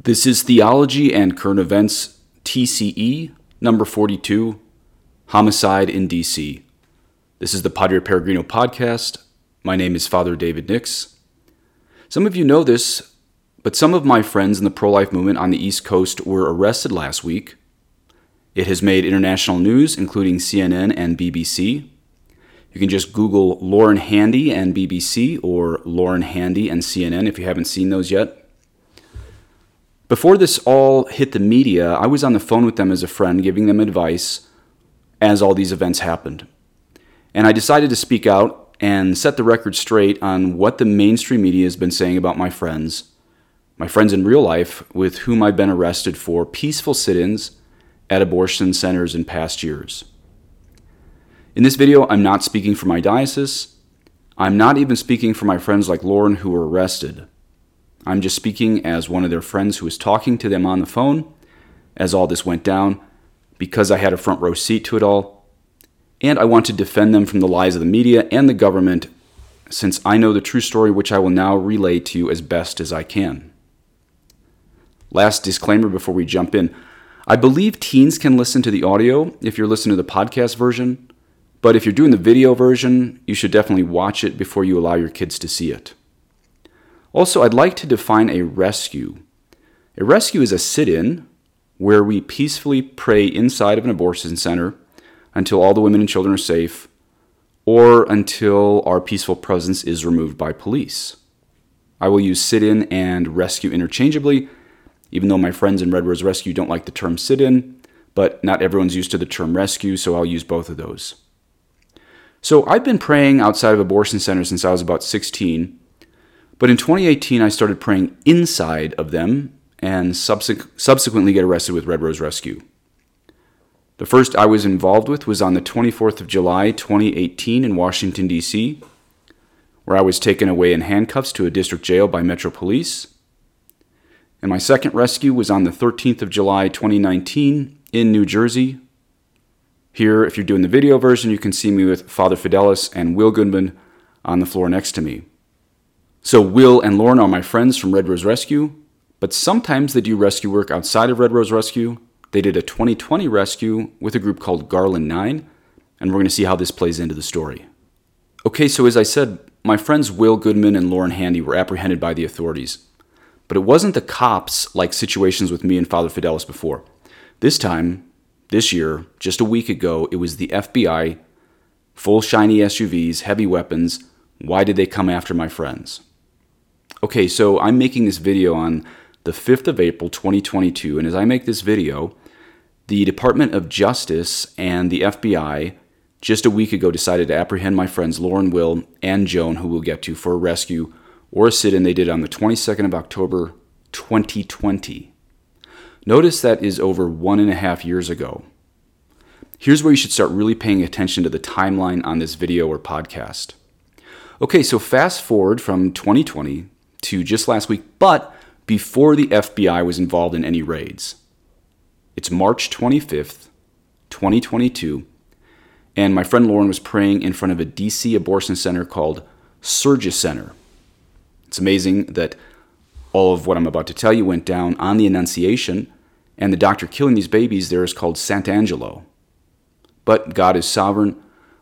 This is Theology and Current Events TCE number 42 Homicide in DC. This is the Padre Peregrino podcast. My name is Father David Nix. Some of you know this, but some of my friends in the pro life movement on the East Coast were arrested last week. It has made international news, including CNN and BBC. You can just Google Lauren Handy and BBC or Lauren Handy and CNN if you haven't seen those yet. Before this all hit the media, I was on the phone with them as a friend, giving them advice as all these events happened. And I decided to speak out and set the record straight on what the mainstream media has been saying about my friends, my friends in real life with whom I've been arrested for peaceful sit ins at abortion centers in past years. In this video, I'm not speaking for my diocese. I'm not even speaking for my friends like Lauren who were arrested. I'm just speaking as one of their friends who was talking to them on the phone as all this went down because I had a front row seat to it all. And I want to defend them from the lies of the media and the government since I know the true story, which I will now relay to you as best as I can. Last disclaimer before we jump in I believe teens can listen to the audio if you're listening to the podcast version. But if you're doing the video version, you should definitely watch it before you allow your kids to see it. Also, I'd like to define a rescue. A rescue is a sit in where we peacefully pray inside of an abortion center until all the women and children are safe or until our peaceful presence is removed by police. I will use sit in and rescue interchangeably, even though my friends in Red Rose Rescue don't like the term sit in, but not everyone's used to the term rescue, so I'll use both of those. So I've been praying outside of abortion centers since I was about 16. But in 2018, I started praying inside of them and subsequently get arrested with Red Rose Rescue. The first I was involved with was on the 24th of July, 2018, in Washington, D.C., where I was taken away in handcuffs to a district jail by Metro Police. And my second rescue was on the 13th of July, 2019, in New Jersey, here, if you're doing the video version, you can see me with Father Fidelis and Will Goodman on the floor next to me. So, Will and Lauren are my friends from Red Rose Rescue, but sometimes they do rescue work outside of Red Rose Rescue. They did a 2020 rescue with a group called Garland 9, and we're going to see how this plays into the story. Okay, so as I said, my friends Will Goodman and Lauren Handy were apprehended by the authorities. But it wasn't the cops like situations with me and Father Fidelis before. This time, this year, just a week ago, it was the FBI, full shiny SUVs, heavy weapons. Why did they come after my friends? Okay, so I'm making this video on the 5th of April 2022, and as I make this video, the Department of Justice and the FBI just a week ago decided to apprehend my friends Lauren Will and Joan, who we'll get to, for a rescue or a sit in they did on the 22nd of October 2020. Notice that is over one and a half years ago. Here's where you should start really paying attention to the timeline on this video or podcast. Okay, so fast forward from 2020 to just last week, but before the FBI was involved in any raids. It's March 25th, 2022, and my friend Lauren was praying in front of a DC abortion center called Surgis Center. It's amazing that all of what I'm about to tell you went down on the Annunciation and the doctor killing these babies there is called Santangelo. But God is sovereign,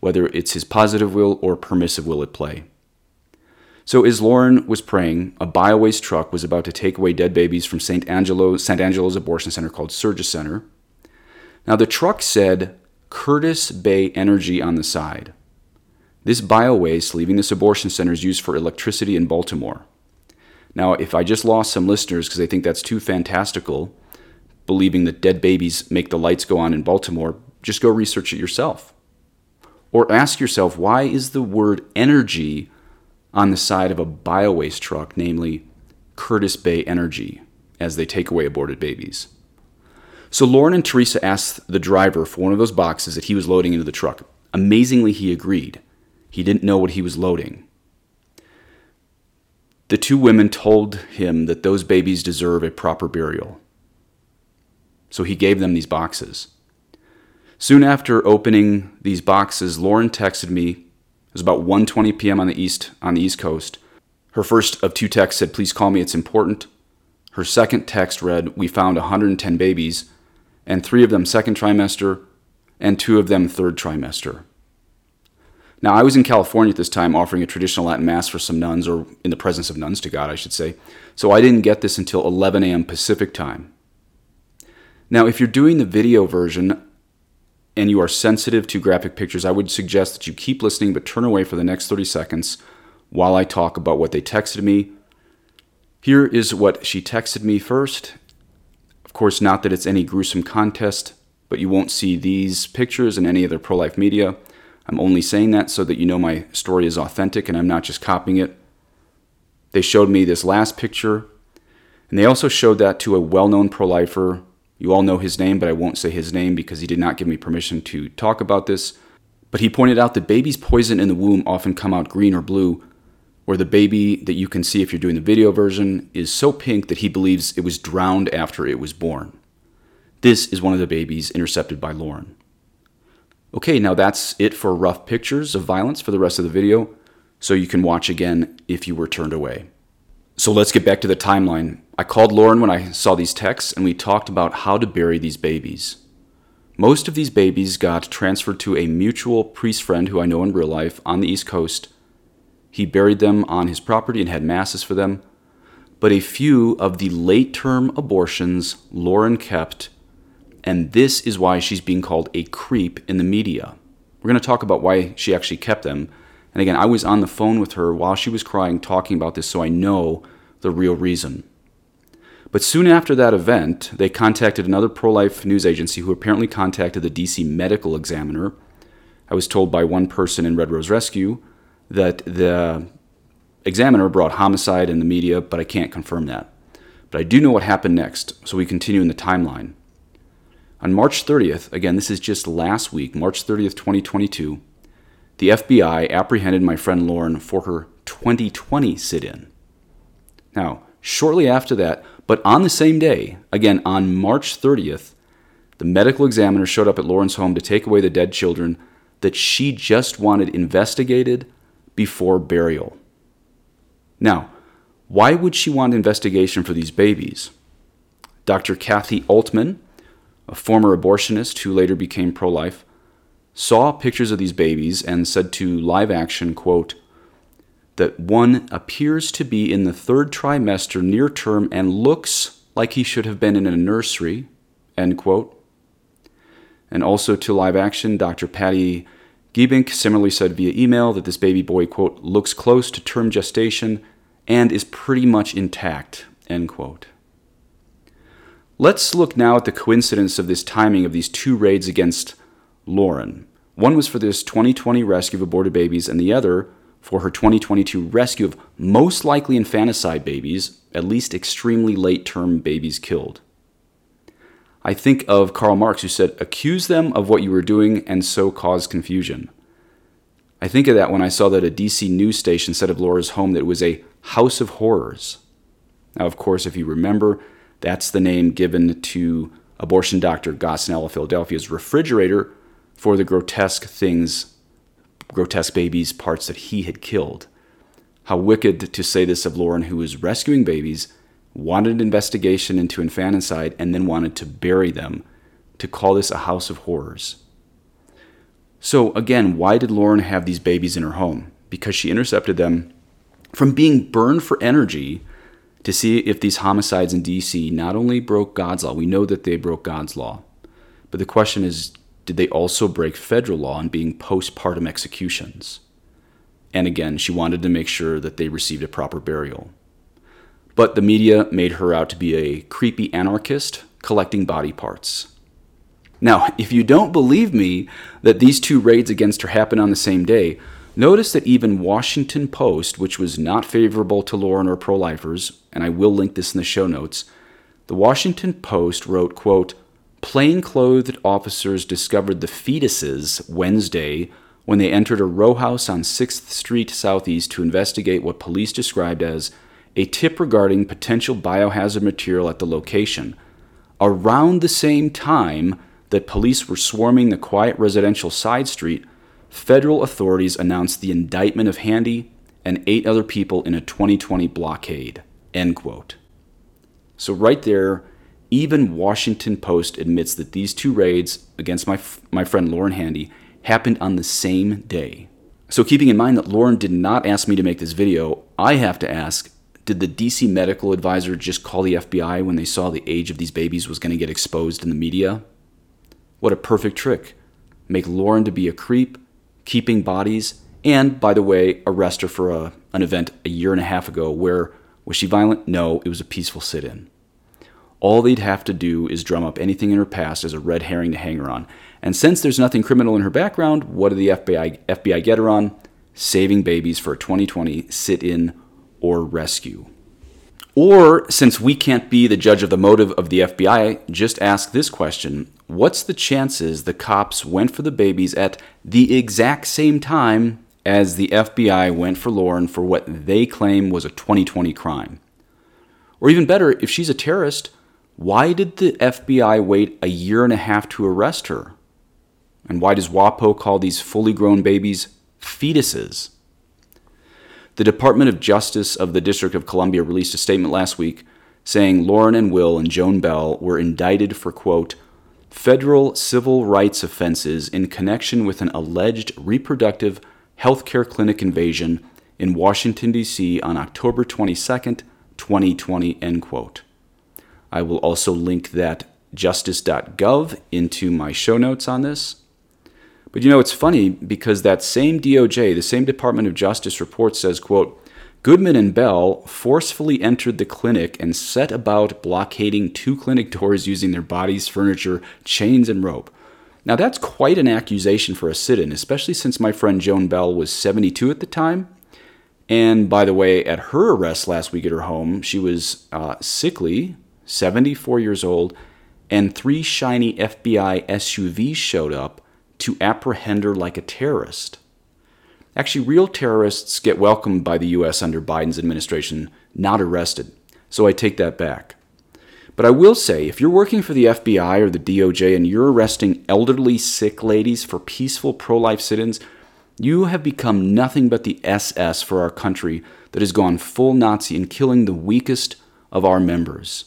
whether it's his positive will or permissive will at play. So as Lauren was praying, a biowaste truck was about to take away dead babies from Santangelo, St. Angelo's abortion center called Surgis Center. Now the truck said Curtis Bay Energy on the side. This biowaste leaving this abortion center is used for electricity in Baltimore. Now, if I just lost some listeners because they think that's too fantastical, believing that dead babies make the lights go on in Baltimore, just go research it yourself. Or ask yourself why is the word energy on the side of a biowaste truck, namely Curtis Bay Energy, as they take away aborted babies? So Lauren and Teresa asked the driver for one of those boxes that he was loading into the truck. Amazingly, he agreed. He didn't know what he was loading. The two women told him that those babies deserve a proper burial. So he gave them these boxes. Soon after opening these boxes, Lauren texted me. Was about 1:20 p.m. on the east on the East Coast. Her first of two texts said, "Please call me. It's important." Her second text read, We found 110 babies, and three of them second trimester, and two of them third trimester. Now, I was in California at this time offering a traditional Latin Mass for some nuns, or in the presence of nuns to God, I should say, so I didn't get this until 11 a.m. Pacific time. Now, if you're doing the video version and you are sensitive to graphic pictures, I would suggest that you keep listening but turn away for the next 30 seconds while I talk about what they texted me. Here is what she texted me first. Of course, not that it's any gruesome contest, but you won't see these pictures in any other pro life media. I'm only saying that so that you know my story is authentic and I'm not just copying it. They showed me this last picture, and they also showed that to a well known pro lifer you all know his name, but I won't say his name because he did not give me permission to talk about this. But he pointed out that babies poisoned in the womb often come out green or blue, where the baby that you can see if you're doing the video version is so pink that he believes it was drowned after it was born. This is one of the babies intercepted by Lauren. Okay, now that's it for rough pictures of violence for the rest of the video, so you can watch again if you were turned away. So let's get back to the timeline. I called Lauren when I saw these texts and we talked about how to bury these babies. Most of these babies got transferred to a mutual priest friend who I know in real life on the East Coast. He buried them on his property and had masses for them. But a few of the late term abortions Lauren kept, and this is why she's being called a creep in the media. We're going to talk about why she actually kept them. And again, I was on the phone with her while she was crying, talking about this, so I know the real reason. But soon after that event, they contacted another pro life news agency who apparently contacted the DC medical examiner. I was told by one person in Red Rose Rescue that the examiner brought homicide in the media, but I can't confirm that. But I do know what happened next, so we continue in the timeline. On March 30th, again, this is just last week, March 30th, 2022, the FBI apprehended my friend Lauren for her 2020 sit in. Now, shortly after that, but on the same day, again on March 30th, the medical examiner showed up at Lauren's home to take away the dead children that she just wanted investigated before burial. Now, why would she want investigation for these babies? Dr. Kathi Aultman, a former abortionist who later became pro life, saw pictures of these babies and said to Live Action, quote, that one appears to be in the third trimester near term and looks like he should have been in a nursery, end quote. And also to live action, Dr. Patti Giebink similarly said via email that this baby boy, quote, looks close to term gestation and is pretty much intact, end quote. Let's look now at the coincidence of this timing of these two raids against Lauren. One was for this 2020 rescue of aborted babies, and the other for her 2022 rescue of most likely infanticide babies, at least extremely late term babies killed. I think of Karl Marx, who said, Accuse them of what you were doing and so cause confusion. I think of that when I saw that a DC news station said of Laura's home that it was a house of horrors. Now, of course, if you remember, that's the name given to abortion doctor Gosnell of Philadelphia's refrigerator for the grotesque things grotesque babies, parts that he had killed. How wicked to say this of Lauren, who was rescuing babies, wanted an investigation into infanticide, and then wanted to bury them, to call this a house of horrors. So, again, why did Lauren have these babies in her home? Because she intercepted them from being burned for energy to see if these homicides in DC not only broke God's law, we know that they broke God's law, but the question is did they also break federal law in being postpartum executions? And again, she wanted to make sure that they received a proper burial. But the media made her out to be a creepy anarchist collecting body parts. Now, if you don't believe me that these two raids against her happened on the same day, notice that even Washington Post, which was not favorable to Lauren or pro-lifers, and I will link this in the show notes, the Washington Post wrote, quote, Plainclothed officers discovered the fetuses Wednesday when they entered a row house on 6th Street Southeast to investigate what police described as a tip regarding potential biohazard material at the location. Around the same time that police were swarming the quiet residential side street, federal authorities announced the indictment of Handy and eight other people in a 2020 blockade. End quote. So, right there, even Washington Post admits that these two raids against my, my friend Lauren Handy happened on the same day. So, keeping in mind that Lauren did not ask me to make this video, I have to ask did the DC medical advisor just call the FBI when they saw the age of these babies was going to get exposed in the media? What a perfect trick. Make Lauren to be a creep, keeping bodies, and, by the way, arrest her for a, an event a year and a half ago where was she violent? No, it was a peaceful sit in. All they'd have to do is drum up anything in her past as a red herring to hang her on. And since there's nothing criminal in her background, what did the FBI, FBI get her on? Saving babies for a 2020 sit in or rescue. Or, since we can't be the judge of the motive of the FBI, just ask this question What's the chances the cops went for the babies at the exact same time as the FBI went for Lauren for what they claim was a 2020 crime? Or even better, if she's a terrorist, why did the FBI wait a year and a half to arrest her? And why does WAPO call these fully grown babies fetuses? The Department of Justice of the District of Columbia released a statement last week saying Lauren and Will and Joan Bell were indicted for, quote, federal civil rights offenses in connection with an alleged reproductive healthcare clinic invasion in Washington, D.C. on October 22, 2020, end quote. I will also link that justice.gov into my show notes on this. But you know, it's funny because that same DOJ, the same Department of Justice report says, quote, Goodman and Bell forcefully entered the clinic and set about blockading two clinic doors using their bodies, furniture, chains, and rope. Now, that's quite an accusation for a sit in, especially since my friend Joan Bell was 72 at the time. And by the way, at her arrest last week at her home, she was uh, sickly, 74 years old, and three shiny FBI SUVs showed up to apprehend her like a terrorist. Actually, real terrorists get welcomed by the U.S. under Biden's administration, not arrested. So I take that back. But I will say, if you're working for the FBI or the DOJ and you're arresting elderly, sick ladies for peaceful pro life sit ins, you have become nothing but the SS for our country that has gone full Nazi in killing the weakest of our members.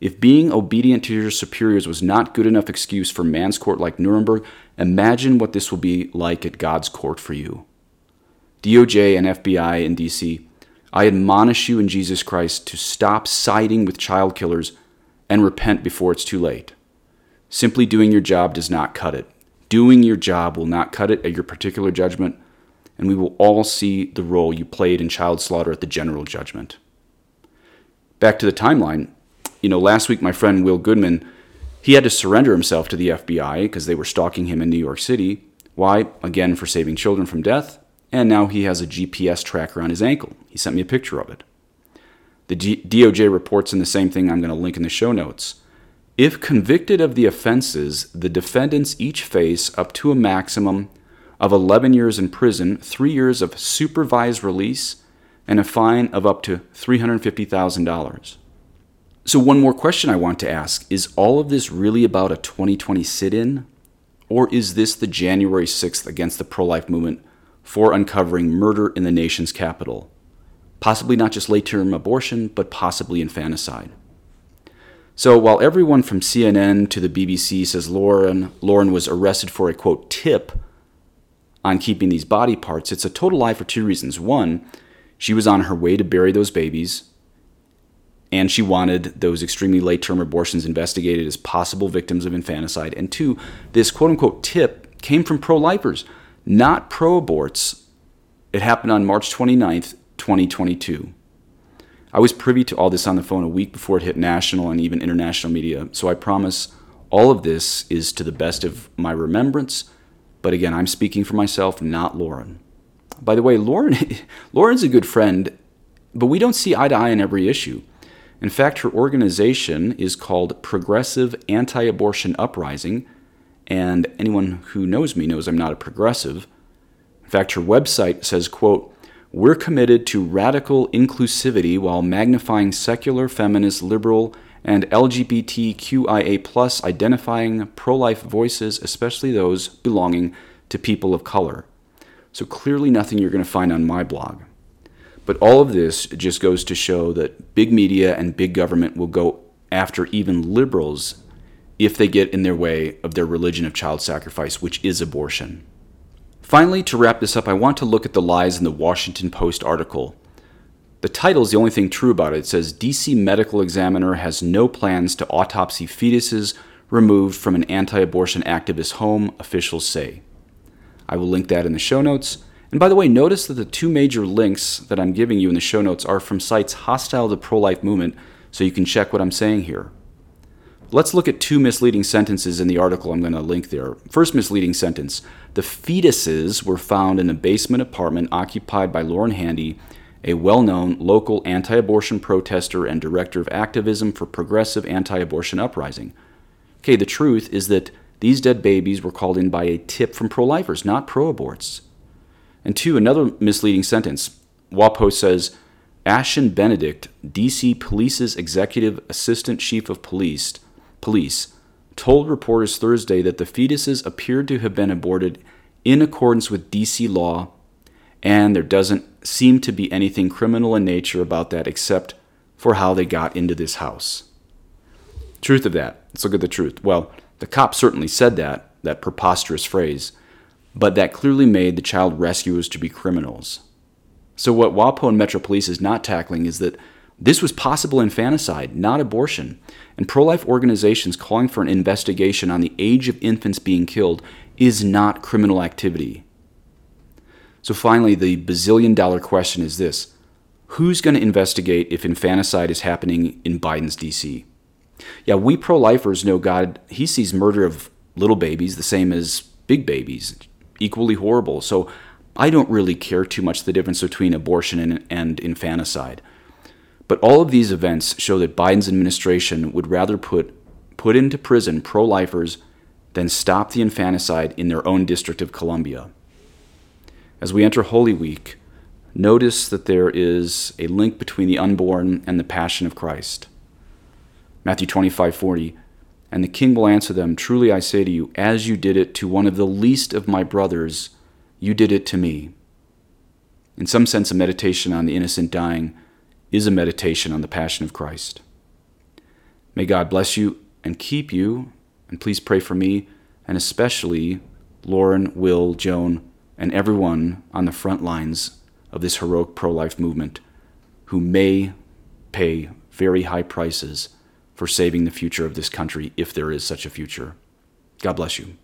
If being obedient to your superiors was not good enough excuse for man's court like Nuremberg, imagine what this will be like at God's court for you. DOJ and FBI in DC, I admonish you in Jesus Christ to stop siding with child killers and repent before it's too late. Simply doing your job does not cut it. Doing your job will not cut it at your particular judgment, and we will all see the role you played in child slaughter at the general judgment. Back to the timeline, you know, last week my friend Will Goodman, he had to surrender himself to the FBI because they were stalking him in New York City. Why? Again, for saving children from death. And now he has a GPS tracker on his ankle. He sent me a picture of it. The DOJ reports in the same thing I'm going to link in the show notes. If convicted of the offenses, the defendants each face up to a maximum of 11 years in prison, three years of supervised release, and a fine of up to $350,000. So, one more question I want to ask is all of this really about a 2020 sit in? Or is this the January 6th against the pro life movement for uncovering murder in the nation's capital? Possibly not just late term abortion, but possibly infanticide. So while everyone from CNN to the BBC says Lauren, Lauren was arrested for a quote tip on keeping these body parts, it's a total lie for two reasons. One, she was on her way to bury those babies and she wanted those extremely late term abortions investigated as possible victims of infanticide. And two, this quote unquote tip came from pro lifers, not pro aborts. It happened on March 29th, 2022. I was privy to all this on the phone a week before it hit national and even international media, so I promise all of this is to the best of my remembrance. But again, I'm speaking for myself, not Lauren. By the way, Lauren, Lauren's a good friend, but we don't see eye to eye on every issue. In fact, her organization is called Progressive Anti Abortion Uprising, and anyone who knows me knows I'm not a progressive. In fact, her website says, quote, we're committed to radical inclusivity while magnifying secular, feminist, liberal, and LGBTQIA identifying pro life voices, especially those belonging to people of color. So, clearly, nothing you're going to find on my blog. But all of this just goes to show that big media and big government will go after even liberals if they get in their way of their religion of child sacrifice, which is abortion. Finally, to wrap this up, I want to look at the lies in the Washington Post article. The title is the only thing true about it. It says DC medical examiner has no plans to autopsy fetuses removed from an anti abortion activist home, officials say. I will link that in the show notes. And by the way, notice that the two major links that I'm giving you in the show notes are from sites hostile to pro life movement, so you can check what I'm saying here. Let's look at two misleading sentences in the article I'm going to link there. First misleading sentence The fetuses were found in a basement apartment occupied by Lauren Handy, a well known local anti abortion protester and director of activism for progressive anti abortion uprising. Okay, the truth is that these dead babies were called in by a tip from pro lifers, not pro aborts. And two, another misleading sentence. WAPO says Ashan Benedict, DC Police's executive assistant chief of police, police, told reporters Thursday that the fetuses appeared to have been aborted in accordance with DC law, and there doesn't seem to be anything criminal in nature about that except for how they got into this house. Truth of that. Let's look at the truth. Well, the cop certainly said that, that preposterous phrase, but that clearly made the child rescuers to be criminals. So, what WAPO and Metro Police is not tackling is that this was possible infanticide, not abortion. And pro life organizations calling for an investigation on the age of infants being killed is not criminal activity. So, finally, the bazillion dollar question is this Who's going to investigate if infanticide is happening in Biden's DC? Yeah, we pro lifers know God, He sees murder of little babies the same as big babies, equally horrible. So I don't really care too much the difference between abortion and, and infanticide. But all of these events show that Biden's administration would rather put, put into prison pro lifers than stop the infanticide in their own District of Columbia. As we enter Holy Week, notice that there is a link between the unborn and the passion of Christ. Matthew 25, 40. And the king will answer them, Truly I say to you, as you did it to one of the least of my brothers, you did it to me. In some sense, a meditation on the innocent dying is a meditation on the passion of Christ. May God bless you and keep you, and please pray for me, and especially Lauren, Will, Joan, and everyone on the front lines of this heroic pro life movement who may pay very high prices for saving the future of this country if there is such a future. God bless you.